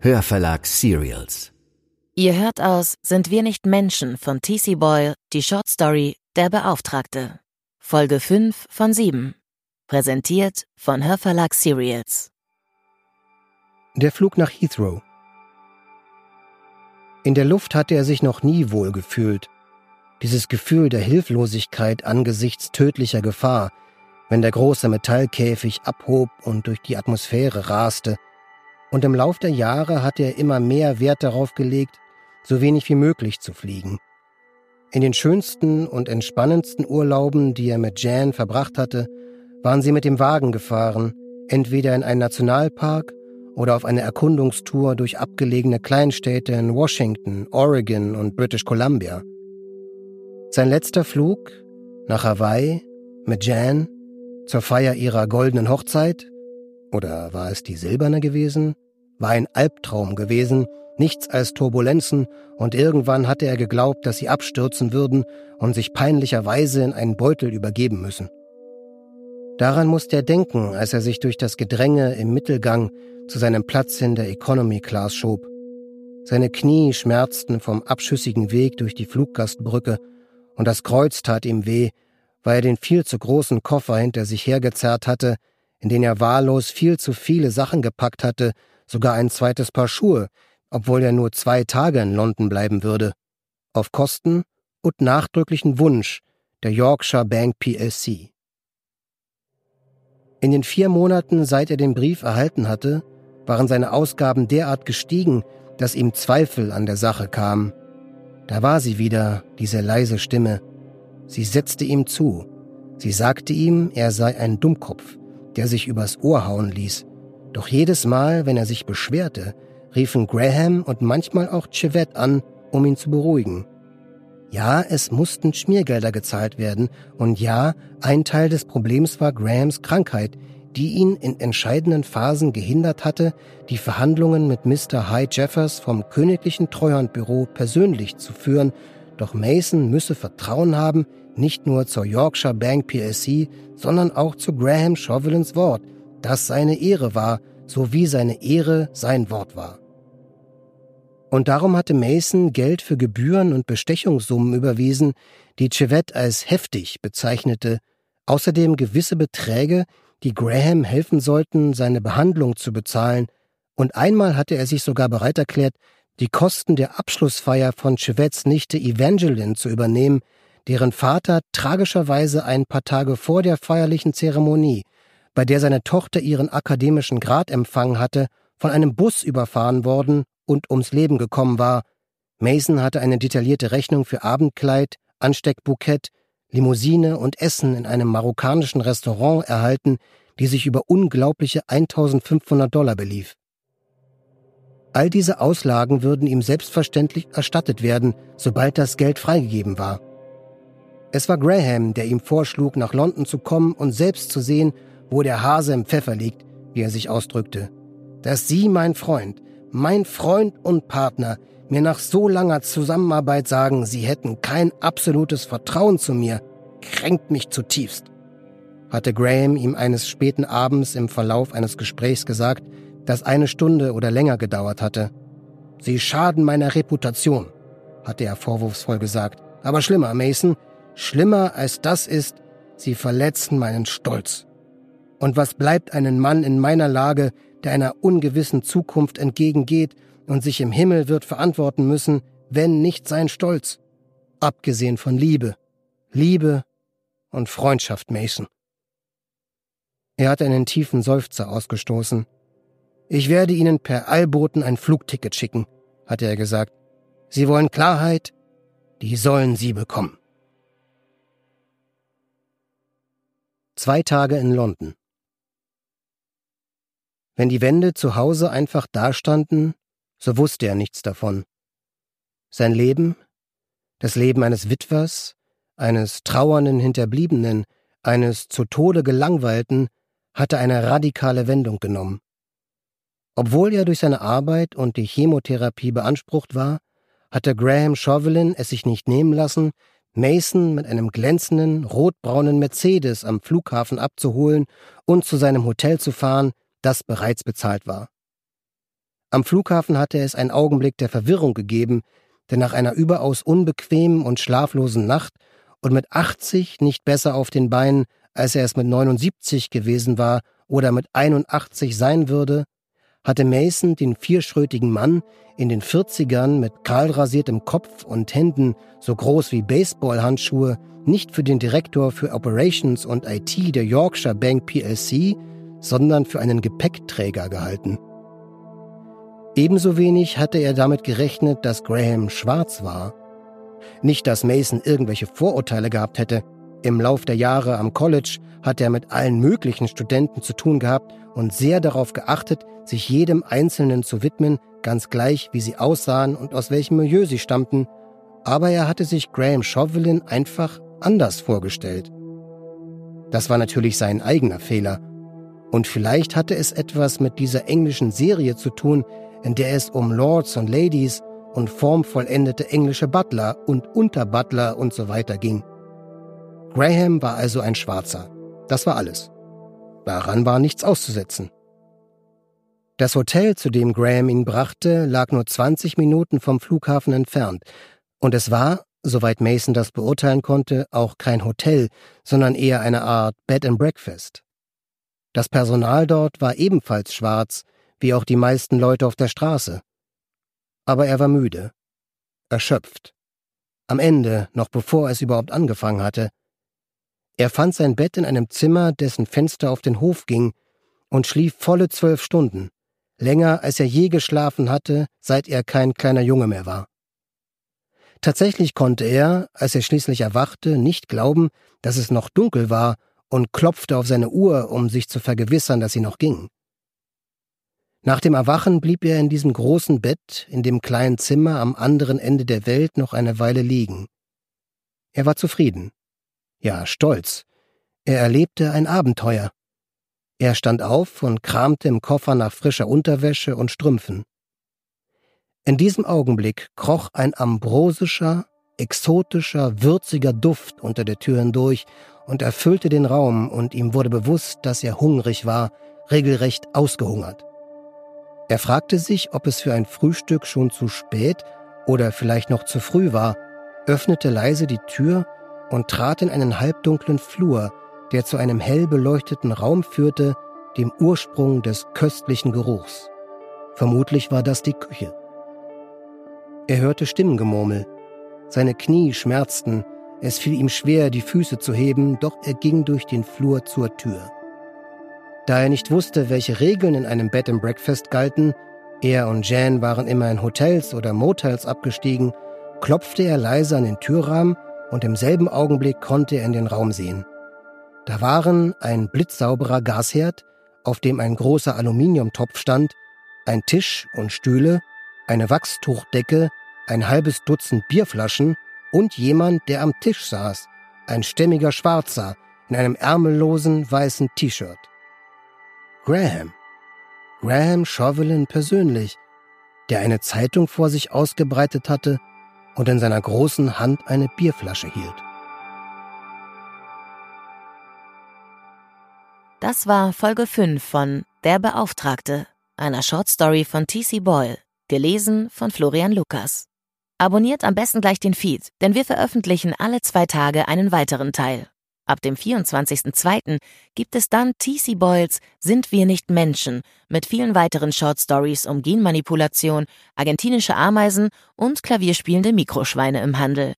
Hörverlag Serials. Ihr hört aus Sind wir nicht Menschen von T.C. Boyle die Short Story Der Beauftragte. Folge 5 von 7. Präsentiert von Hörverlag Serials. Der Flug nach Heathrow. In der Luft hatte er sich noch nie wohl gefühlt. Dieses Gefühl der Hilflosigkeit angesichts tödlicher Gefahr, wenn der große Metallkäfig abhob und durch die Atmosphäre raste – und im Lauf der Jahre hatte er immer mehr Wert darauf gelegt, so wenig wie möglich zu fliegen. In den schönsten und entspannendsten Urlauben, die er mit Jan verbracht hatte, waren sie mit dem Wagen gefahren, entweder in einen Nationalpark oder auf eine Erkundungstour durch abgelegene Kleinstädte in Washington, Oregon und British Columbia. Sein letzter Flug nach Hawaii mit Jan zur Feier ihrer goldenen Hochzeit oder war es die silberne gewesen? War ein Albtraum gewesen, nichts als Turbulenzen, und irgendwann hatte er geglaubt, dass sie abstürzen würden und sich peinlicherweise in einen Beutel übergeben müssen. Daran musste er denken, als er sich durch das Gedränge im Mittelgang zu seinem Platz in der Economy Class schob. Seine Knie schmerzten vom abschüssigen Weg durch die Fluggastbrücke, und das Kreuz tat ihm weh, weil er den viel zu großen Koffer hinter sich hergezerrt hatte, in den er wahllos viel zu viele Sachen gepackt hatte, sogar ein zweites Paar Schuhe, obwohl er nur zwei Tage in London bleiben würde. Auf Kosten und nachdrücklichen Wunsch der Yorkshire Bank PLC. In den vier Monaten, seit er den Brief erhalten hatte, waren seine Ausgaben derart gestiegen, dass ihm Zweifel an der Sache kamen. Da war sie wieder, diese leise Stimme. Sie setzte ihm zu. Sie sagte ihm, er sei ein Dummkopf, der sich übers Ohr hauen ließ. Doch jedes Mal, wenn er sich beschwerte, riefen Graham und manchmal auch Chivette an, um ihn zu beruhigen. Ja, es mussten Schmiergelder gezahlt werden, und ja, ein Teil des Problems war Grahams Krankheit, die ihn in entscheidenden Phasen gehindert hatte, die Verhandlungen mit Mr. High Jeffers vom Königlichen Treuhandbüro persönlich zu führen, doch Mason müsse Vertrauen haben, nicht nur zur Yorkshire Bank PLC, sondern auch zu Graham Chauvelins Wort, das seine Ehre war, so wie seine Ehre sein Wort war. Und darum hatte Mason Geld für Gebühren und Bestechungssummen überwiesen, die Chevette als heftig bezeichnete, außerdem gewisse Beträge, die Graham helfen sollten, seine Behandlung zu bezahlen, und einmal hatte er sich sogar bereit erklärt, die Kosten der Abschlussfeier von Chevettes Nichte Evangeline zu übernehmen, deren Vater tragischerweise ein paar Tage vor der feierlichen Zeremonie, bei der seine Tochter ihren akademischen Grad empfangen hatte, von einem Bus überfahren worden und ums Leben gekommen war. Mason hatte eine detaillierte Rechnung für Abendkleid, Ansteckbukett, Limousine und Essen in einem marokkanischen Restaurant erhalten, die sich über unglaubliche 1500 Dollar belief. All diese Auslagen würden ihm selbstverständlich erstattet werden, sobald das Geld freigegeben war. Es war Graham, der ihm vorschlug, nach London zu kommen und selbst zu sehen, wo der Hase im Pfeffer liegt, wie er sich ausdrückte. Dass Sie, mein Freund, mein Freund und Partner, mir nach so langer Zusammenarbeit sagen, Sie hätten kein absolutes Vertrauen zu mir, kränkt mich zutiefst. Hatte Graham ihm eines späten Abends im Verlauf eines Gesprächs gesagt, das eine Stunde oder länger gedauert hatte. Sie schaden meiner Reputation, hatte er vorwurfsvoll gesagt. Aber schlimmer, Mason, Schlimmer als das ist, sie verletzen meinen Stolz. Und was bleibt einem Mann in meiner Lage, der einer ungewissen Zukunft entgegengeht und sich im Himmel wird verantworten müssen, wenn nicht sein Stolz? Abgesehen von Liebe. Liebe und Freundschaft, Mason. Er hat einen tiefen Seufzer ausgestoßen. Ich werde Ihnen per Eilboten ein Flugticket schicken, hatte er gesagt. Sie wollen Klarheit? Die sollen Sie bekommen. Zwei Tage in London. Wenn die Wände zu Hause einfach dastanden, so wusste er nichts davon. Sein Leben, das Leben eines Witwers, eines trauernden Hinterbliebenen, eines zu Tode gelangweilten, hatte eine radikale Wendung genommen. Obwohl er durch seine Arbeit und die Chemotherapie beansprucht war, hatte Graham Chauvelin es sich nicht nehmen lassen, Mason mit einem glänzenden, rotbraunen Mercedes am Flughafen abzuholen und zu seinem Hotel zu fahren, das bereits bezahlt war. Am Flughafen hatte es einen Augenblick der Verwirrung gegeben, denn nach einer überaus unbequemen und schlaflosen Nacht und mit 80 nicht besser auf den Beinen, als er es mit 79 gewesen war oder mit 81 sein würde, hatte Mason den vierschrötigen Mann in den 40ern mit kahlrasiertem Kopf und Händen so groß wie Baseballhandschuhe nicht für den Direktor für Operations und IT der Yorkshire Bank PLC, sondern für einen Gepäckträger gehalten. Ebenso wenig hatte er damit gerechnet, dass Graham schwarz war. Nicht, dass Mason irgendwelche Vorurteile gehabt hätte. Im Lauf der Jahre am College hat er mit allen möglichen Studenten zu tun gehabt und sehr darauf geachtet, sich jedem Einzelnen zu widmen, ganz gleich, wie sie aussahen und aus welchem Milieu sie stammten, aber er hatte sich Graham Chauvelin einfach anders vorgestellt. Das war natürlich sein eigener Fehler. Und vielleicht hatte es etwas mit dieser englischen Serie zu tun, in der es um Lords und Ladies und formvollendete englische Butler und Unterbutler und so weiter ging. Graham war also ein Schwarzer. Das war alles. Daran war nichts auszusetzen. Das Hotel, zu dem Graham ihn brachte, lag nur 20 Minuten vom Flughafen entfernt, und es war, soweit Mason das beurteilen konnte, auch kein Hotel, sondern eher eine Art Bed and Breakfast. Das Personal dort war ebenfalls schwarz, wie auch die meisten Leute auf der Straße. Aber er war müde, erschöpft. Am Ende, noch bevor es überhaupt angefangen hatte, er fand sein Bett in einem Zimmer, dessen Fenster auf den Hof ging, und schlief volle zwölf Stunden, länger als er je geschlafen hatte, seit er kein kleiner Junge mehr war. Tatsächlich konnte er, als er schließlich erwachte, nicht glauben, dass es noch dunkel war und klopfte auf seine Uhr, um sich zu vergewissern, dass sie noch ging. Nach dem Erwachen blieb er in diesem großen Bett in dem kleinen Zimmer am anderen Ende der Welt noch eine Weile liegen. Er war zufrieden ja stolz. Er erlebte ein Abenteuer. Er stand auf und kramte im Koffer nach frischer Unterwäsche und Strümpfen. In diesem Augenblick kroch ein ambrosischer, exotischer, würziger Duft unter der Tür hindurch und erfüllte den Raum, und ihm wurde bewusst, dass er hungrig war, regelrecht ausgehungert. Er fragte sich, ob es für ein Frühstück schon zu spät oder vielleicht noch zu früh war, öffnete leise die Tür und trat in einen halbdunklen Flur, der zu einem hell beleuchteten Raum führte, dem Ursprung des köstlichen Geruchs. Vermutlich war das die Küche. Er hörte Stimmengemurmel. Seine Knie schmerzten, es fiel ihm schwer, die Füße zu heben, doch er ging durch den Flur zur Tür. Da er nicht wusste, welche Regeln in einem Bed and Breakfast galten, er und Jan waren immer in Hotels oder Motels abgestiegen, klopfte er leise an den Türrahmen und im selben Augenblick konnte er in den Raum sehen. Da waren ein blitzsauberer Gasherd, auf dem ein großer Aluminiumtopf stand, ein Tisch und Stühle, eine Wachstuchdecke, ein halbes Dutzend Bierflaschen und jemand, der am Tisch saß, ein stämmiger Schwarzer in einem ärmellosen weißen T-Shirt. Graham. Graham Chauvelin persönlich, der eine Zeitung vor sich ausgebreitet hatte und in seiner großen Hand eine Bierflasche hielt. Das war Folge 5 von Der Beauftragte, einer Shortstory von T.C. Boyle, gelesen von Florian Lukas. Abonniert am besten gleich den Feed, denn wir veröffentlichen alle zwei Tage einen weiteren Teil. Ab dem 24.02. gibt es dann TC Boyles Sind wir nicht Menschen mit vielen weiteren Short Stories um Genmanipulation, argentinische Ameisen und klavierspielende Mikroschweine im Handel.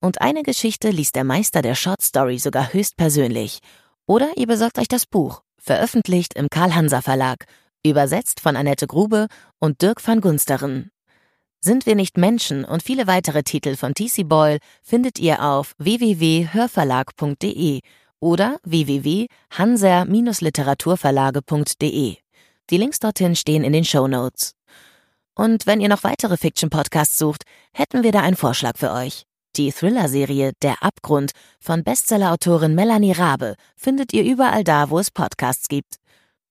Und eine Geschichte liest der Meister der Short Story sogar höchstpersönlich. Oder ihr besorgt euch das Buch, veröffentlicht im Karl-Hanser Verlag, übersetzt von Annette Grube und Dirk van Gunsteren. Sind wir nicht Menschen und viele weitere Titel von TC Boyle findet ihr auf www.hörverlag.de oder www.hanser-literaturverlage.de. Die Links dorthin stehen in den Show Notes. Und wenn ihr noch weitere Fiction-Podcasts sucht, hätten wir da einen Vorschlag für euch. Die Thriller-Serie Der Abgrund von Bestseller-Autorin Melanie Rabe findet ihr überall da, wo es Podcasts gibt.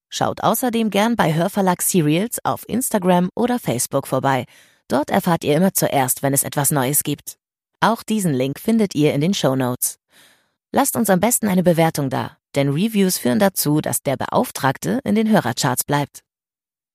Schaut außerdem gern bei Hörverlag Serials auf Instagram oder Facebook vorbei Dort erfahrt ihr immer zuerst, wenn es etwas Neues gibt. Auch diesen Link findet ihr in den Show Notes. Lasst uns am besten eine Bewertung da, denn Reviews führen dazu, dass der Beauftragte in den Hörercharts bleibt.